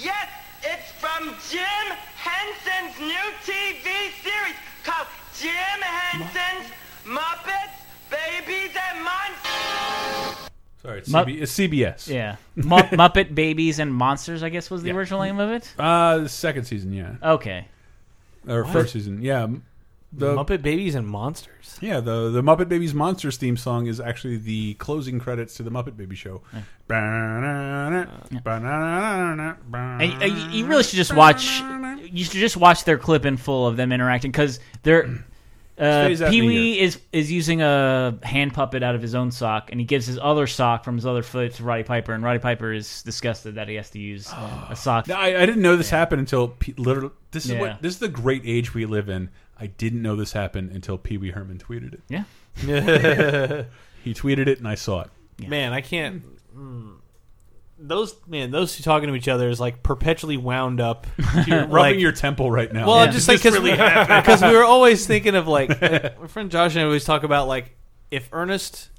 Yes, it's from Jim Henson's new TV series called Jim Henson's Muppets, Babies, and Monsters. Sorry, it's, Mu- CB, it's CBS. Yeah, Mu- Muppet Babies and Monsters. I guess was the original name of it. Uh, the second season, yeah, Okay, or first season, yeah. The Muppet Babies and Monsters. yeah the the Muppet Babies Monsters theme song is actually the closing credits to the Muppet Baby Show. and, you- really should just watch. You should just watch their clip in full of them interacting because they're. Uh, Stays out in Pee Wee is is using a hand puppet out of his own sock, and he gives his other sock from his other foot to Roddy Piper, and Roddy Piper is disgusted that he has to use a sock. I, I didn't know this happened until P- literally. This is Yeah. what this is the great age we live in. I didn't know this happened until Pee Wee Herman tweeted it. Yeah, He tweeted it and I saw it. Man, I can't. mm. Those man, those two talking to each other is like perpetually wound up. You're rubbing Like- your temple right now. Well, Yeah. I'm just like because we were always thinking of like my friend Josh and I always talk about like if Ernest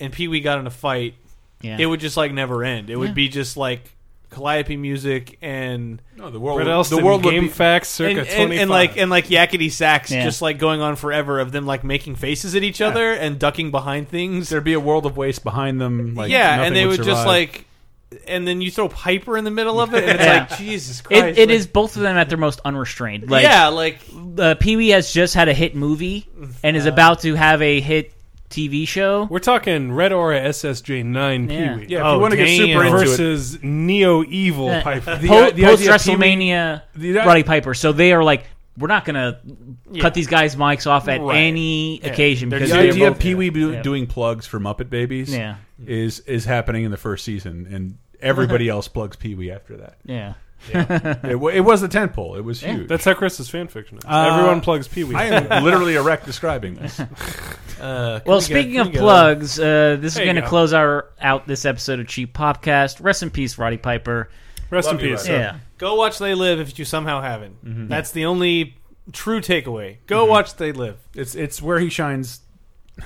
and Pee Wee got in a fight, yeah. it would just like never end. It Yeah. would be just like Calliope music and no, the world. Fred would- Elston, the world would Game be. Facts, circa and, and, 25. and like and like yakety sax Yeah. just like going on forever of them like making faces at each other and ducking behind things. There'd be a world of waste behind them. Like yeah, and they would just like, and then you throw Piper in the middle of it, and it's Yeah. like Jesus Christ! It, it like- is both of them at their most unrestrained. Like, yeah, like uh, Pee Wee has just had a hit movie and is about to have a hit TV show. We're talking Red Aura SSJ nine Yeah. Pee Wee. yeah, if Oh, you want to get damn. super into it, versus Neo Evil Uh, Piper. The- po- the post idea of Pee Wee- WrestleMania, the- Roddy Piper. So they are like, we're not gonna cut these guys' mics off at Right. any occasion They're because the they're idea of both- Pee Wee do, Yeah. doing plugs for Muppet Babies, Yeah. is is happening in the first season, and everybody else plugs Pee Wee after that. yeah. It, wa- it was the tentpole. It was huge. That's how Chris's fan fiction is. Uh, Everyone plugs Pee Wee. I am literally a wreck describing this. Uh, can Well, we get- speaking can of we go- plugs, uh, this is you going to go. close our out this episode of Cheap Popcast. Rest in peace, Roddy Piper. Rest in Love you, peace. Red. Yeah. go watch They Live if you somehow haven't. Mm-hmm. That's the only true takeaway. Go watch They Live It's it's where he shines.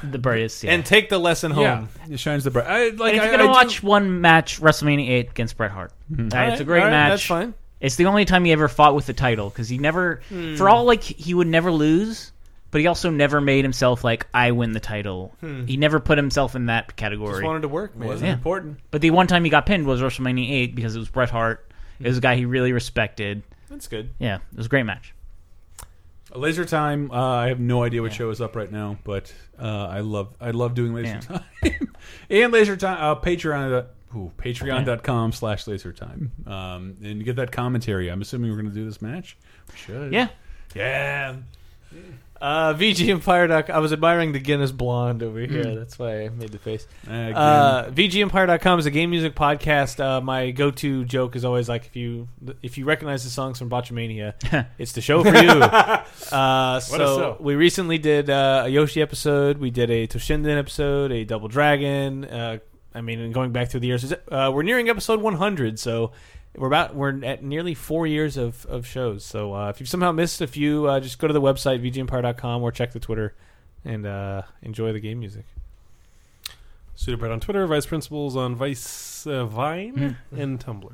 The brightest. Yeah. and take the lesson home. Yeah, he shines the bright. I, like and if I, you're gonna I do- watch one match, WrestleMania 8 against Bret Hart. Uh, it's a great alright, match. That's fine. It's the only time he ever fought with the title because he never, Hmm. for all like he would never lose, but he also never made himself like I win the title. He never put himself in that Just category. wanted to work, man. wasn't Yeah. important. But the one time he got pinned was WrestleMania 8 because it was Bret Hart. It was a guy he really respected. That's good. Yeah, it was a great match. Laser Time. Uh, I have no idea what show is up right now, but uh, I love I love doing Laser Yeah. Time and Laser Time. Uh, Patreon. Ooh, Patreon.com slash Laser Time. Um, and you get that commentary. I'm assuming we're going to do this match. We should. Yeah. Yeah. Uh, VGEmpire.com. I was admiring the Guinness blonde over here. Mm. That's why I made the face. Eh, Uh, VGEmpire.com is a game music podcast. Uh, my go-to joke is always like if you if you recognize the songs from Botchamania, it's the show for you. uh, so we recently did uh, a Yoshi episode. We did a Toshinden episode, a Double Dragon. Uh, I mean, and going back through the years, uh, we're nearing episode 100. So we're about we're at nearly four years of, of shows. So uh, if you've somehow missed a few, uh, just go to the website vgempire.com or check the Twitter and uh, enjoy the game music. Pseudobread on Twitter, Vice Principals on Vice uh, Vine, and Tumblr.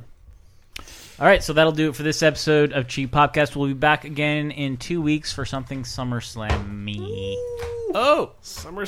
All right, so that'll do it for this episode of Cheap Popcast. We'll be back again in two weeks for something SummerSlam-y. Oh, Summer